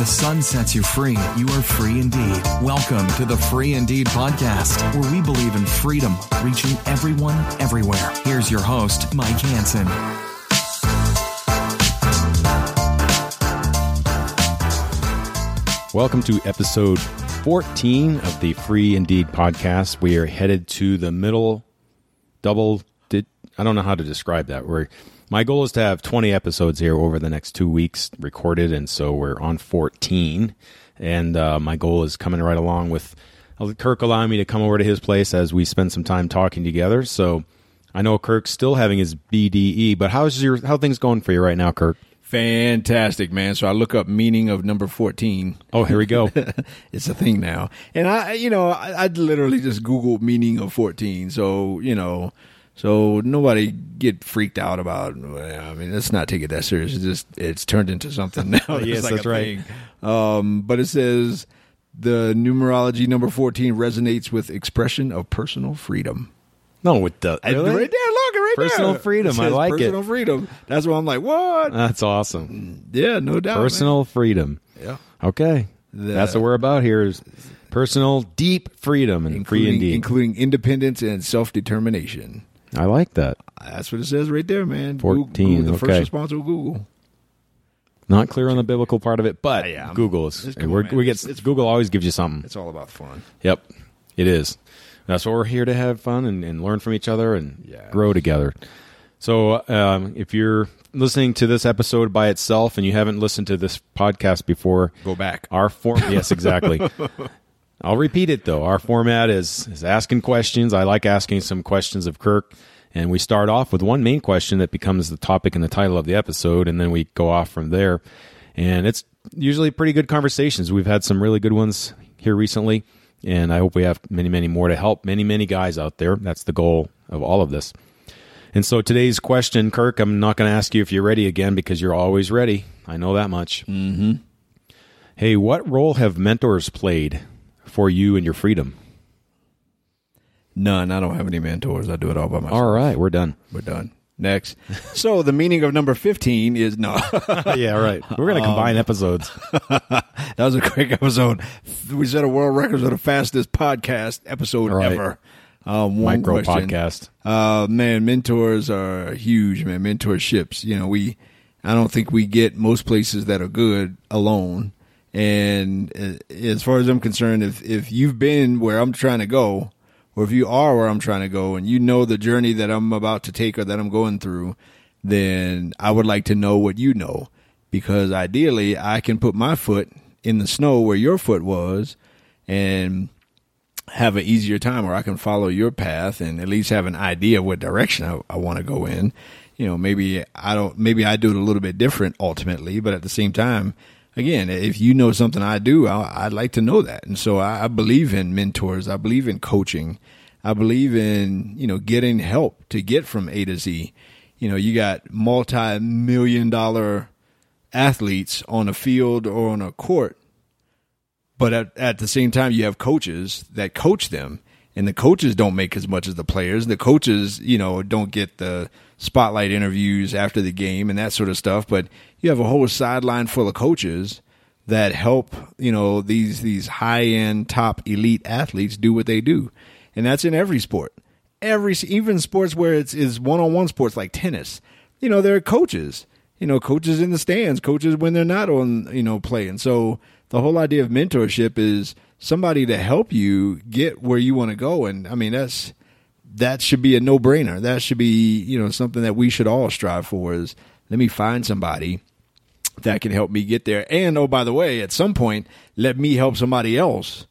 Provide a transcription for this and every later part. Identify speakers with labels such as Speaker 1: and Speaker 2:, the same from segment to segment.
Speaker 1: the Son sets you free, you are free indeed. Welcome to the Free Indeed podcast, where we believe in freedom, reaching everyone, everywhere. Here's your host, Mike Hanson.
Speaker 2: Welcome to episode 14 of the Free Indeed podcast. We are headed to the middle double. I don't know how to describe that. We're my goal is to have 20 episodes here over the next two weeks recorded, and so we're on 14. And uh, my goal is coming right along with Kirk allowing me to come over to his place as we spend some time talking together. So I know Kirk's still having his BDE, but how's your how things going for you right now, Kirk?
Speaker 3: Fantastic, man. So I look up meaning of number 14.
Speaker 2: Oh, here we go.
Speaker 3: it's a thing now. And I, you know, I, I literally just Googled meaning of 14. So, you know, so nobody get freaked out about. I mean, let's not take it that serious. It's just it's turned into something now.
Speaker 2: yes,
Speaker 3: like
Speaker 2: that's right.
Speaker 3: Um, but it says the numerology number fourteen resonates with expression of personal freedom.
Speaker 2: No, with the
Speaker 3: really? right there, look right there.
Speaker 2: personal
Speaker 3: there.
Speaker 2: freedom. I like
Speaker 3: personal
Speaker 2: it.
Speaker 3: Personal freedom. That's why I'm like, what?
Speaker 2: That's awesome.
Speaker 3: Yeah, no doubt.
Speaker 2: Personal
Speaker 3: man.
Speaker 2: freedom.
Speaker 3: Yeah.
Speaker 2: Okay. The, That's what we're about here. Is personal, deep freedom and free indeed,
Speaker 3: including independence and self determination.
Speaker 2: I like that.
Speaker 3: That's what it says right there, man.
Speaker 2: 14.
Speaker 3: Google, the
Speaker 2: okay.
Speaker 3: first response of Google.
Speaker 2: Not clear on the biblical part of it, but
Speaker 3: yeah,
Speaker 2: Google is.
Speaker 3: Cool,
Speaker 2: we get
Speaker 3: it's,
Speaker 2: Google always gives you something.
Speaker 3: It's all about fun.
Speaker 2: Yep, it is. That's what we're here to have fun and, and learn from each other and
Speaker 3: yeah.
Speaker 2: grow together. So, um, if you're listening to this episode by itself and you haven't listened to this podcast before,
Speaker 3: go back.
Speaker 2: Our form, yes, exactly. I'll repeat it though. Our format is is asking questions. I like asking some questions of Kirk, and we start off with one main question that becomes the topic and the title of the episode, and then we go off from there. And it's usually pretty good conversations. We've had some really good ones here recently, and I hope we have many, many more to help many, many guys out there. That's the goal of all of this. And so today's question, Kirk, I'm not going to ask you if you're ready again because you're always ready. I know that much.
Speaker 3: Mm-hmm.
Speaker 2: Hey, what role have mentors played for you and your freedom?
Speaker 3: None. I don't have any mentors. I do it all by myself.
Speaker 2: All right, we're done.
Speaker 3: We're done. Next. so the meaning of number 15 is no.
Speaker 2: yeah, right. We're going to combine um, episodes.
Speaker 3: that was a quick episode. We set a world record for the fastest podcast episode
Speaker 2: right.
Speaker 3: ever.
Speaker 2: Um, Micro question. podcast.
Speaker 3: Uh, man, mentors are huge, man. Mentorships. You know, we, I don't think we get most places that are good alone. And uh, as far as I'm concerned, if, if you've been where I'm trying to go, or if you are where I'm trying to go and you know the journey that I'm about to take or that I'm going through, then I would like to know what you know. Because ideally, I can put my foot in the snow where your foot was and have an easier time, or I can follow your path and at least have an idea what direction I, I want to go in. You know, maybe I don't, maybe I do it a little bit different ultimately, but at the same time, again, if you know something I do, I, would like to know that. And so I, I, believe in mentors. I believe in coaching. I believe in, you know, getting help to get from A to Z. You know, you got multi million dollar athletes on a field or on a court, but at, at the same time, you have coaches that coach them. And the coaches don't make as much as the players. The coaches, you know, don't get the spotlight interviews after the game and that sort of stuff. But you have a whole sideline full of coaches that help you know these these high end top elite athletes do what they do, and that's in every sport. Every even sports where it's is one on one sports like tennis. You know there are coaches. You know coaches in the stands, coaches when they're not on you know playing. So the whole idea of mentorship is somebody to help you get where you want to go, and I mean that's that should be a no brainer. That should be you know something that we should all strive for. Is let me find somebody that can help me get there. And oh, by the way, at some point, let me help somebody else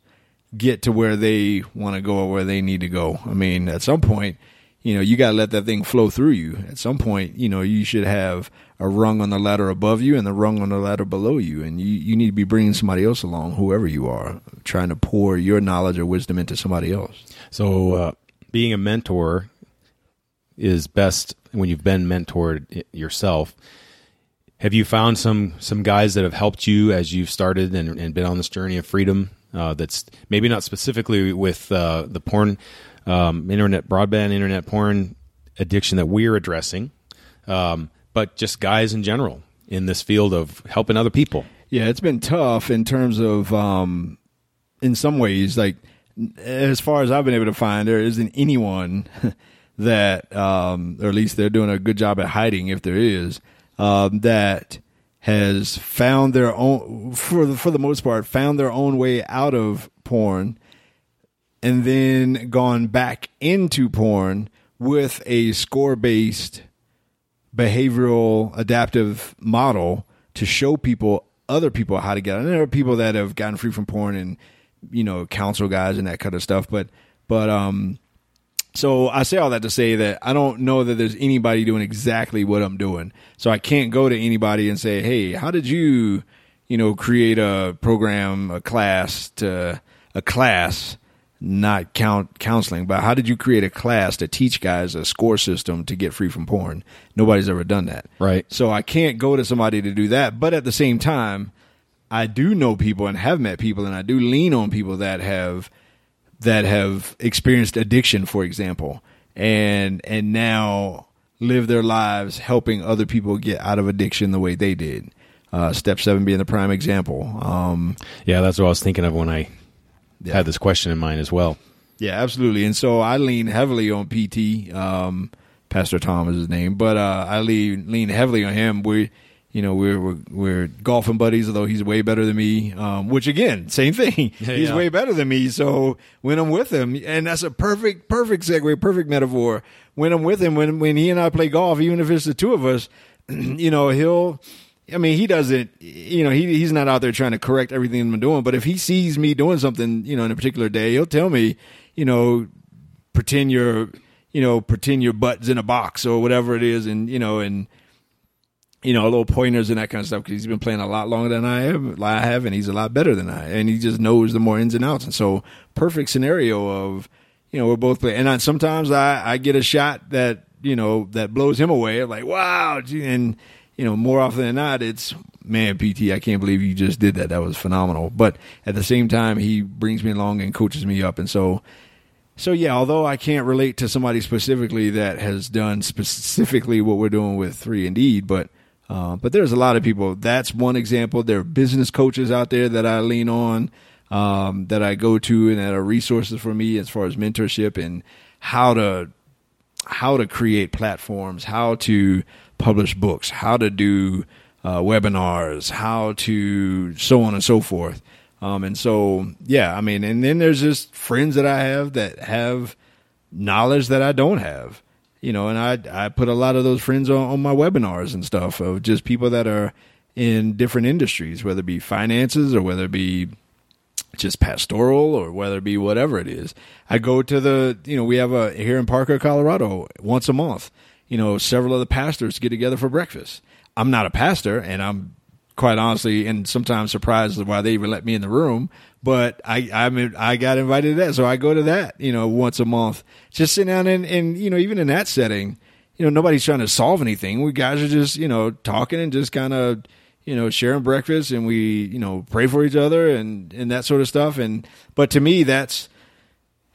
Speaker 3: get to where they want to go or where they need to go. I mean, at some point, you know, you got to let that thing flow through you. At some point, you know, you should have a rung on the ladder above you and the rung on the ladder below you. And you, you need to be bringing somebody else along, whoever you are, trying to pour your knowledge or wisdom into somebody else.
Speaker 2: So, uh, being a mentor is best when you've been mentored yourself have you found some some guys that have helped you as you've started and, and been on this journey of freedom? Uh, that's maybe not specifically with uh, the porn, um, internet broadband, internet porn addiction that we're addressing, um, but just guys in general in this field of helping other people.
Speaker 3: Yeah, it's been tough in terms of, um, in some ways, like as far as I've been able to find, there isn't anyone that, um, or at least they're doing a good job at hiding if there is, um, that has found their own, for the, for the most part, found their own way out of porn and then gone back into porn with a score based behavioral adaptive model to show people other people how to get out. And there are people that have gotten free from porn and you know counsel guys and that kind of stuff. But but um, so I say all that to say that I don't know that there's anybody doing exactly what I'm doing. So I can't go to anybody and say, hey, how did you you know create a program, a class to a class not count counseling, but how did you create a class to teach guys a score system to get free from porn? Nobody's ever done that.
Speaker 2: Right.
Speaker 3: So I can't go to somebody to do that. But at the same time, I do know people and have met people and I do lean on people that have that have experienced addiction, for example, and and now live their lives helping other people get out of addiction the way they did. Uh, step seven being the prime example. Um,
Speaker 2: Yeah, that's what I was thinking of when I
Speaker 3: Yeah.
Speaker 2: had this question in mind as well.
Speaker 3: Yeah, absolutely. And so I lean heavily on PT. Um, Pastor Tom is his name, but uh, I lean lean heavily on him. We, you know, we're, we're we're golfing buddies, although he's way better than me. Um, which again, same thing.
Speaker 2: Yeah,
Speaker 3: he's
Speaker 2: yeah.
Speaker 3: way better than me. So when I'm with him, and that's a perfect perfect segue, perfect metaphor. When I'm with him, when when he and I play golf, even if it's the two of us, you know, he'll. I mean, he doesn't, you know, he he's not out there trying to correct everything I'm doing. But if he sees me doing something, you know, in a particular day, he'll tell me, you know, pretend your, you know, pretend your butt's in a box or whatever it is, and you know, and you know, a little pointers and that kind of stuff. Because he's been playing a lot longer than I have, I have, and he's a lot better than I, and he just knows the more ins and outs. And so, perfect scenario of, you know, we're both playing. And I, sometimes I I get a shot that you know that blows him away. Like, wow, and you know, more often than not, it's man, PT, I can't believe you just did that. That was phenomenal. But at the same time, he brings me along and coaches me up, and so. So yeah, although I can't relate to somebody specifically that has done specifically what we're doing with Free Indeed, but uh, but there's a lot of people. That's one example. There are business coaches out there that I lean on, um, that I go to, and that are resources for me as far as mentorship and how to how to create platforms, how to publish books, how to do uh, webinars, how to so on and so forth. Um, and so, yeah, I mean, and then there's just friends that I have that have knowledge that I don't have, you know, and I, I put a lot of those friends on, on my webinars and stuff of just people that are in different industries, whether it be finances or whether it be just pastoral or whether it be whatever it is. I go to the, you know, we have a here in Parker, Colorado, once a month. You know, several of the pastors get together for breakfast. I'm not a pastor, and I'm quite honestly and sometimes surprised why they even let me in the room. But I I'm I got invited to that, so I go to that. You know, once a month, just sit down and and you know even in that setting, you know nobody's trying to solve anything. We guys are just you know talking and just kind of you know sharing breakfast and we you know pray for each other and and that sort of stuff. And but to me that's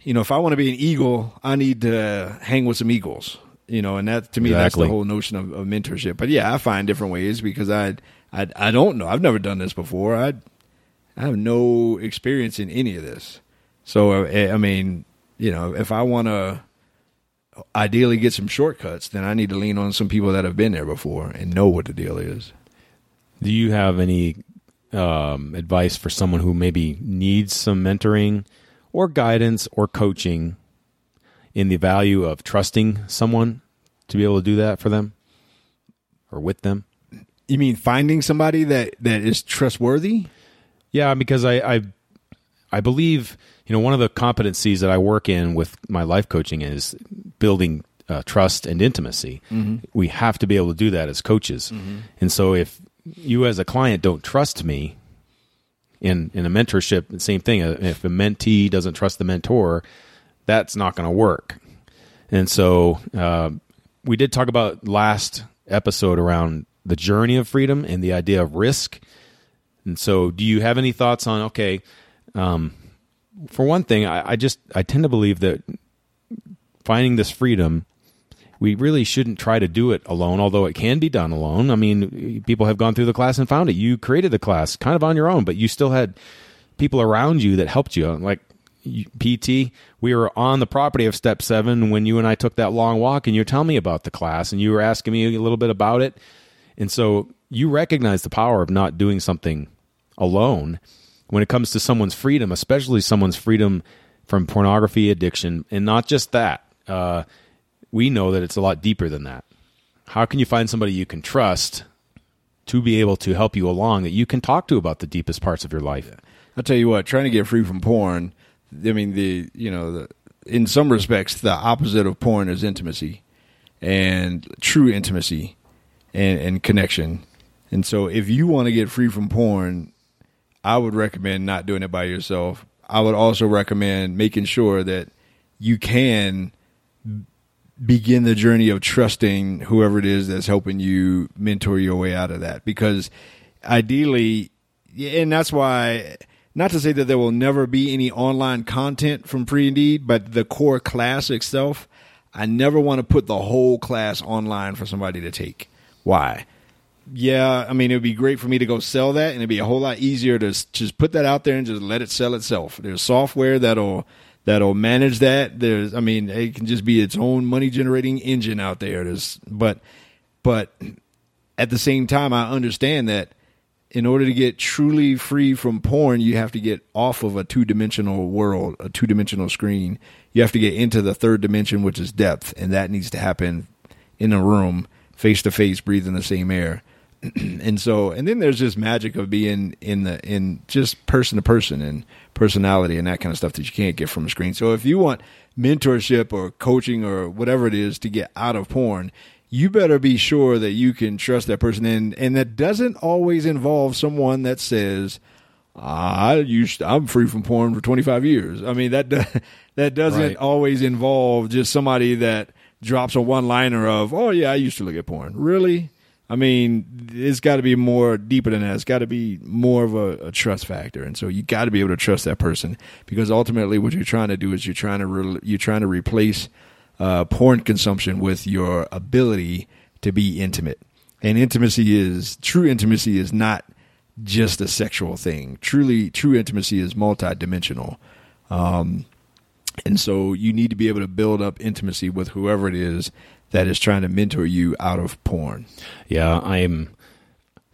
Speaker 3: you know if I want to be an eagle, I need to hang with some eagles. You know, and that to me that's the whole notion of, of mentorship. But yeah, I find different ways because I I I don't know. I've never done this before. I I have no experience in any of this. So uh, I mean, you know, if I want to ideally get some shortcuts, then I need to lean on some people that have been there before and know what the deal is.
Speaker 2: Do you have any um, advice for someone who maybe needs some mentoring or guidance or coaching in the value of trusting someone to be able to do that for them or with them?
Speaker 3: You mean finding somebody that that is trustworthy?
Speaker 2: Yeah, because I, I I believe you know one of the competencies that I work in with my life coaching is building uh, trust and intimacy. We have to be able to do that as coaches, and so if you as a client don't trust me in in a mentorship, the same thing. Uh, If a mentee doesn't trust the mentor, that's not going to work. And so uh, we did talk about last episode around the journey of freedom and the idea of risk. And so, do you have any thoughts on? Okay, um, for one thing, I, I just I tend to believe that finding this freedom, we really shouldn't try to do it alone, although it can be done alone. I mean, people have gone through the class and found it. You created the class kind of on your own, but you still had people around you that helped you. Like PT, we were on the property of Step 7 when you and I took that long walk, and you were telling me about the class, and you were asking me a little bit about it. And so you recognize the power of not doing something alone when it comes to someone's freedom, especially someone's freedom from pornography addiction. And not just that, uh, we know that it's a lot deeper than that. How can you find somebody you can trust to be able to help you along that you can talk to about the deepest parts of your life?
Speaker 3: I'll tell you what, trying to get free from porn, I mean, the, you know, the, in some respects, the opposite of porn is intimacy and true intimacy and, and connection. And so if you want to get free from porn, I would recommend not doing it by yourself. I would also recommend making sure that you can begin the journey of trusting whoever it is that's helping you mentor your way out of that because ideally and that's why not to say that there will never be any online content from free indeed but the core class itself i never want to put the whole class online for somebody to take why yeah, I mean, it would be great for me to go sell that, and it'd be a whole lot easier to just put that out there and just let it sell itself. There's software that'll that'll manage that. There's, I mean, it can just be its own money generating engine out there. There's, but, but at the same time, I understand that in order to get truly free from porn, you have to get off of a two dimensional world, a two dimensional screen. You have to get into the third dimension, which is depth, and that needs to happen in a room, face to face, breathing the same air. and so and then there's just magic of being in the in just person to person and personality and that kind of stuff that you can't get from a screen so if you want mentorship or coaching or whatever it is to get out of porn you better be sure that you can trust that person and and that doesn't always involve someone that says I used I'm free from porn for 25 years. I mean that that doesn't right. always involve just somebody that drops a one liner of oh yeah I used to look at porn. Really? I mean, it's got to be more deeper than that. It's got to be more of a, a, trust factor, and so you got to be able to trust that person because ultimately, what you're trying to do is you're trying to re- you're trying to replace uh, porn consumption with your ability to be intimate. And intimacy is true. Intimacy is not just a sexual thing. Truly, true intimacy is multidimensional. Um, and so you need to be able to build up intimacy with whoever it is that is trying to mentor you out of porn.
Speaker 2: Yeah, I'm.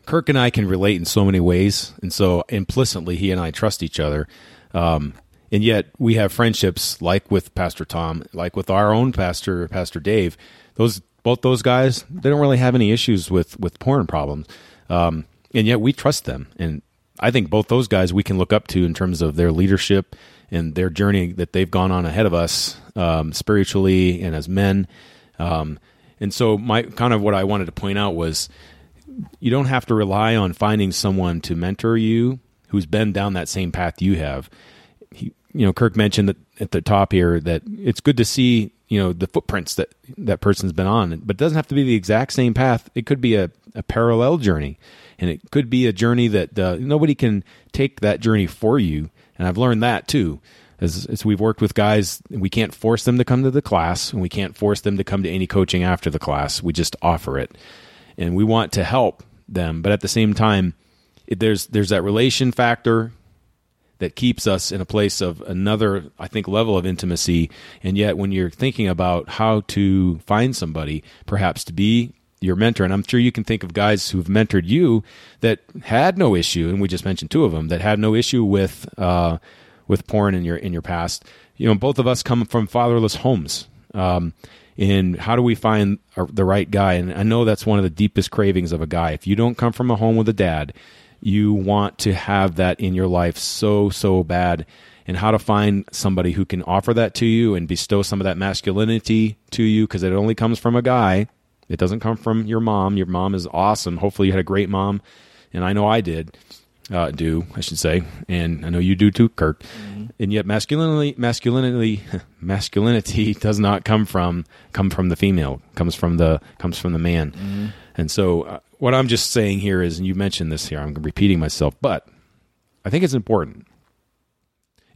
Speaker 2: Kirk and I can relate in so many ways, and so implicitly, he and I trust each other. Um, and yet, we have friendships like with Pastor Tom, like with our own pastor, Pastor Dave. Those both those guys, they don't really have any issues with with porn problems, um, and yet we trust them. And I think both those guys we can look up to in terms of their leadership and their journey that they've gone on ahead of us um, spiritually and as men. Um, and so my kind of what I wanted to point out was you don't have to rely on finding someone to mentor you who's been down that same path you have. You know, Kirk mentioned that at the top here that it's good to see you know the footprints that that person's been on, but it doesn't have to be the exact same path. It could be a, a parallel journey, and it could be a journey that uh, nobody can take that journey for you. And I've learned that too as, as we've worked with guys, we can't force them to come to the class, and we can't force them to come to any coaching after the class. We just offer it, and we want to help them, but at the same time, there's there's that relation factor that keeps us in a place of another, I think, level of intimacy. And yet, when you're thinking about how to find somebody, perhaps to be your mentor, and I'm sure you can think of guys who've mentored you that had no issue, and we just mentioned two of them that had no issue with. Uh, with porn in your in your past. You know, both of us come from fatherless homes. Um, and how do we find the right guy? And I know that's one of the deepest cravings of a guy. If you don't come from a home with a dad, you want to have that in your life so so bad. And how to find somebody who can offer that to you and bestow some of that masculinity to you because it only comes from a guy. It doesn't come from your mom. Your mom is awesome. Hopefully, you had a great mom, and I know I did uh, do, I should say, and I know you do too, Kirk. Mm-hmm. And yet, masculinity, masculinity, masculinity does not come from come from the female. comes from the comes from the man. Mm-hmm. And so, uh, what I'm just saying here is, and you mentioned this here, I'm repeating myself, but I think it's important.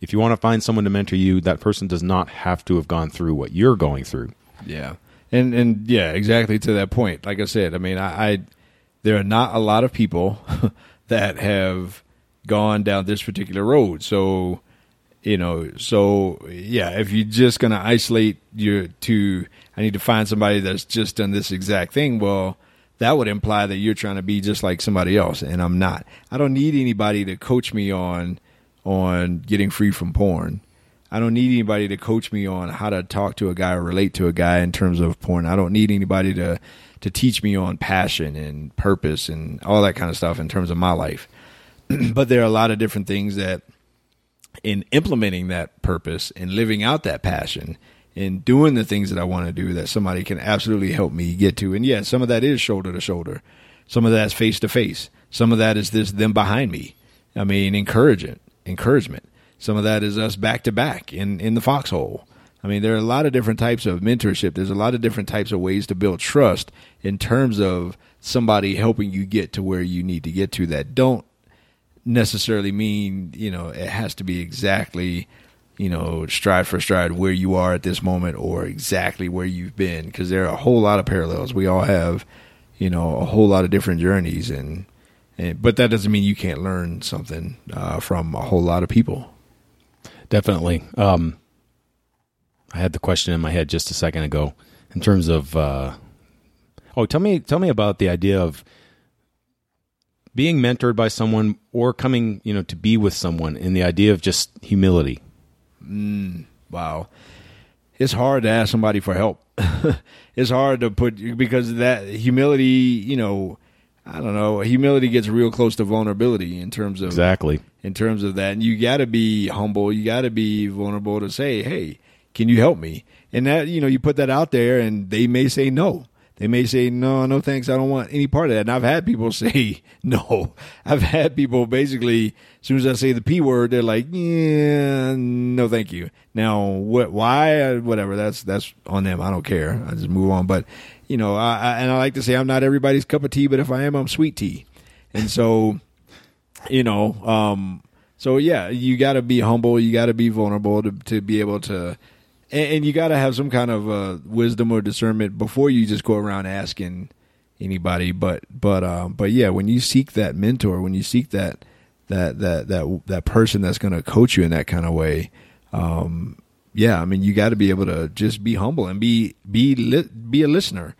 Speaker 2: If you want to find someone to mentor you, that person does not have to have gone through what you're going through.
Speaker 3: Yeah. And and yeah, exactly to that point. Like I said, I mean, I, I there are not a lot of people that have gone down this particular road. So, you know, so yeah, if you're just going to isolate your to, I need to find somebody that's just done this exact thing. Well, that would imply that you're trying to be just like somebody else, and I'm not. I don't need anybody to coach me on on getting free from porn. I don't need anybody to coach me on how to talk to a guy or relate to a guy in terms of porn. I don't need anybody to to teach me on passion and purpose and all that kind of stuff in terms of my life. but there are a lot of different things that in implementing that purpose and living out that passion and doing the things that I want to do that somebody can absolutely help me get to. And yeah, some of that is shoulder to shoulder. Some of that's face to face. Some of that is this them behind me. I mean, encouragement, encouragement. Some of that is us back to back in in the foxhole. I mean, there are a lot of different types of mentorship. There's a lot of different types of ways to build trust in terms of somebody helping you get to where you need to get to that don't necessarily mean you know it has to be exactly you know stride for stride where you are at this moment or exactly where you've been because there are a whole lot of parallels. We all have you know a whole lot of different journeys and, and but that doesn't mean you can't learn something uh, from a whole lot of people.
Speaker 2: Definitely. Um, i had the question in my head just a second ago in terms of uh, oh tell me tell me about the idea of being mentored by someone or coming, you know, to be with someone and the idea of just humility.
Speaker 3: Mm, wow. It's hard to ask somebody for help. it's hard to put because that humility, you know, I don't know, humility gets real close to vulnerability in terms of
Speaker 2: Exactly.
Speaker 3: In terms of that. And you got to be humble, you got to be vulnerable to say, "Hey, can you help me?" And that, you know, you put that out there and they may say no they may say, no, no thanks, I don't want any part of that. And I've had people say no. I've had people basically, as soon as I say the P word, they're like, yeah, no thank you. Now, what, why, whatever, that's, that's on them. I don't care. I just move on. But, you know, I, I, and I like to say I'm not everybody's cup of tea, but if I am, I'm sweet tea. And so, you know, um, so yeah, you got to be humble. You got to be vulnerable to, to be able to, and, and you got to have some kind of uh, wisdom or discernment before you just go around asking anybody. But but um, but yeah, when you seek that mentor, when you seek that that that that that person that's going to coach you in that kind of way, um, yeah, I mean, you got to be able to just be humble and be be li- be a listener.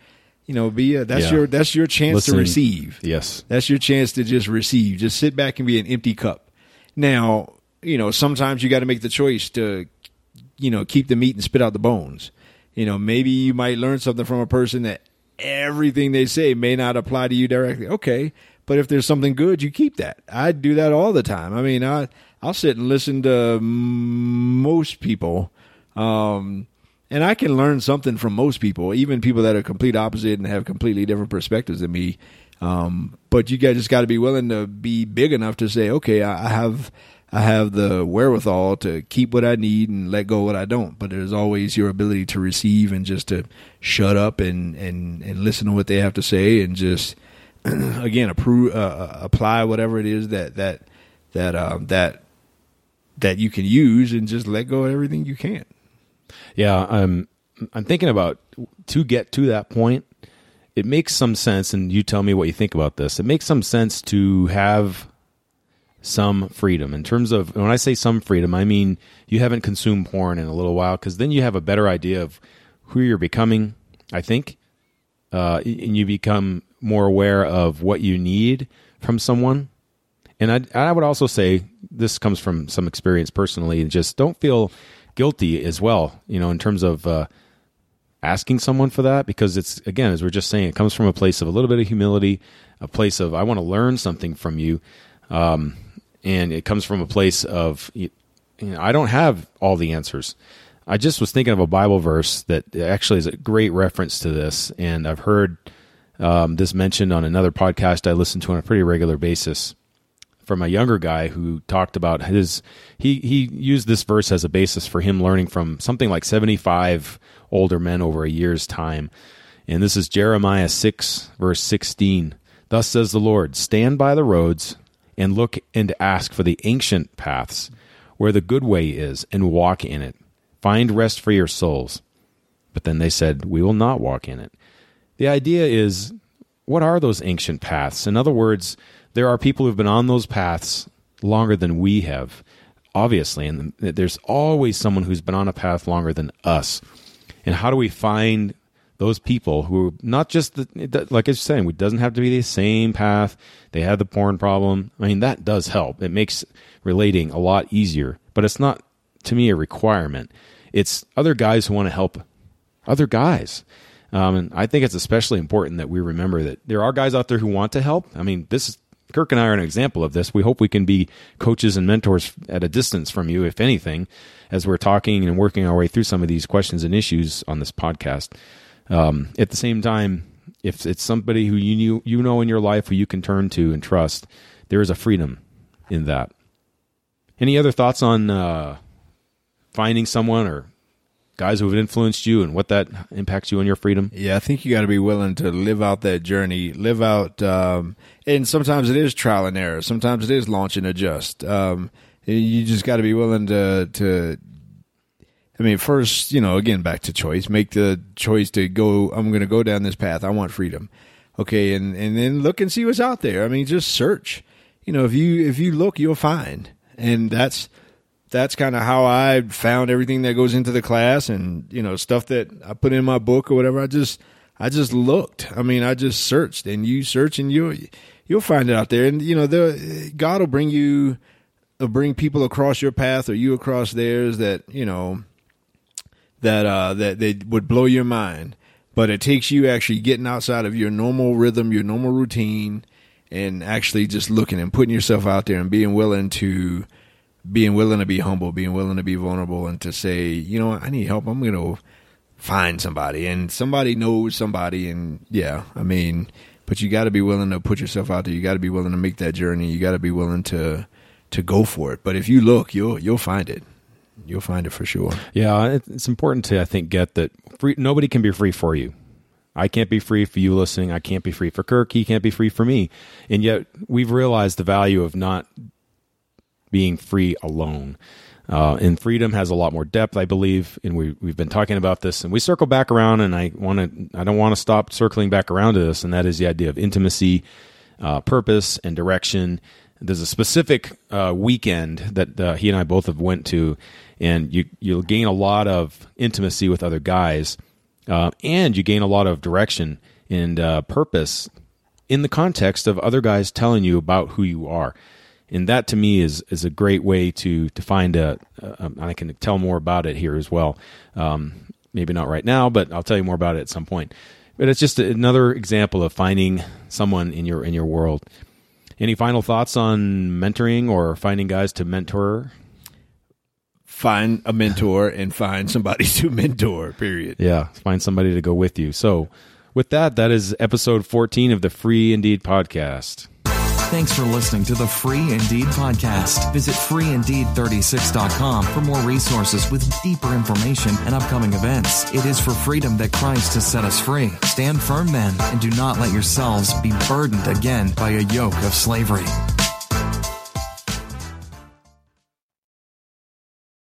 Speaker 3: You know, be a, that's yeah. your that's your chance Listen, to receive.
Speaker 2: Yes,
Speaker 3: that's your chance to just receive. Just sit back and be an empty cup. Now, you know, sometimes you got to make the choice to you know, keep the meat and spit out the bones. You know, maybe you might learn something from a person that everything they say may not apply to you directly. Okay, but if there's something good, you keep that. I do that all the time. I mean, I I'll sit and listen to most people, um, and I can learn something from most people, even people that are complete opposite and have completely different perspectives than me. Um, but you guys just got to be willing to be big enough to say, okay, I have I have the wherewithal to keep what I need and let go what I don't. But there's always your ability to receive and just to shut up and and and listen to what they have to say and just again approve uh, uh, apply whatever it is that that that um, that that you can use and just let go of everything you can.
Speaker 2: Yeah, I'm I'm thinking about to get to that point. It makes some sense, and you tell me what you think about this. It makes some sense to have some freedom. In terms of when I say some freedom, I mean you haven't consumed porn in a little while because then you have a better idea of who you're becoming. I think, uh, and you become more aware of what you need from someone. And I, I would also say this comes from some experience personally. Just don't feel guilty as well. You know, in terms of uh, asking someone for that because it's again as we're just saying, it comes from a place of a little bit of humility, a place of I want to learn something from you. Um, and it comes from a place of you know, I don't have all the answers. I just was thinking of a Bible verse that actually is a great reference to this, and I've heard um, this mentioned on another podcast I listen to on a pretty regular basis from a younger guy who talked about his he he used this verse as a basis for him learning from something like 75 older men over a year's time. And this is Jeremiah 6 verse 16. Thus says the Lord, stand by the roads and look and ask for the ancient paths where the good way is and walk in it. Find rest for your souls. but then they said, We will not walk in it. The idea is what are those ancient paths? In other words, there are people who've been on those paths longer than we have, obviously, and there's always someone who's been on a path longer than us. And how do we find those people who not just the, like I was saying, it doesn't have to be the same path. They have the porn problem. I mean, that does help. It makes relating a lot easier, but it's not to me a requirement. It's other guys who want to help other guys. Um, and I think it's especially important that we remember that there are guys out there who want to help. I mean, this is Kirk and I are an example of this. We hope we can be coaches and mentors at a distance from you, if anything, as we're talking and working our way through some of these questions and issues on this podcast. Um, at the same time, if it's somebody who you you know in your life who you can turn to and trust, there is a freedom in that. Any other thoughts on uh, finding someone or guys who have influenced you and what that impacts you on your freedom?
Speaker 3: Yeah, I think you got to be willing to live out that journey, live out, um, and sometimes it is trial and error. Sometimes it is launch and adjust. Um, you just got to be willing to to. I mean, first, you know, again, back to choice. Make the choice to go. I'm going to go down this path. I want freedom. Okay, and and then look and see what's out there. I mean, just search. You know, if you if you look, you'll find, and that's that's kind of how I found everything that goes into the class and you know stuff that I put in my book or whatever. I just I just looked. I mean, I just searched, and you search, and you you'll find it out there. And you know, the God will bring you will bring people across your path or you across theirs that you know that uh, that they would blow your mind. But it takes you actually getting outside of your normal rhythm, your normal routine, and actually just looking and putting yourself out there and being willing to being willing to be humble, being willing to be vulnerable, and to say, you know, I need help. I'm going to find somebody, and somebody knows somebody, and yeah, I mean, but you got to be willing to put yourself out there. You got to be willing to make that journey. You got to be willing to to go for it. But if you look, you'll you'll find it. You'll find it for sure.
Speaker 2: Yeah, it's important to I think get that free, nobody can be free for you. I can't be free for you listening. I can't be free for Kirk. He can't be free for me. And yet we've realized the value of not being free alone. Uh, and freedom has a lot more depth, I believe, and we we've been talking about this, and we circle back around, and I want to I don't want to stop circling back around to this, and that is the idea of intimacy, uh, purpose, and direction. There's a specific uh, weekend that uh, he and I both have went to, and you you'll gain a lot of intimacy with other guys, uh, and you gain a lot of direction and uh, purpose in the context of other guys telling you about who you are and that to me is is a great way to to find a. a I can tell more about it here as well. Um, maybe not right now, but I'll tell you more about it at some point. But it's just another example of finding someone in your in your world. Any final thoughts on mentoring or finding guys to mentor?
Speaker 3: Find a mentor and find somebody to mentor. Period.
Speaker 2: Yeah, find somebody to go with you. So, with that, that is episode fourteen of the Free Indeed podcast.
Speaker 1: Thanks for listening to the Free Indeed podcast. Visit freeindeed36.com for more resources with deeper information and upcoming events. It is for freedom that Christ has set us free. Stand firm then, and do not let yourselves be burdened again by a yoke of slavery.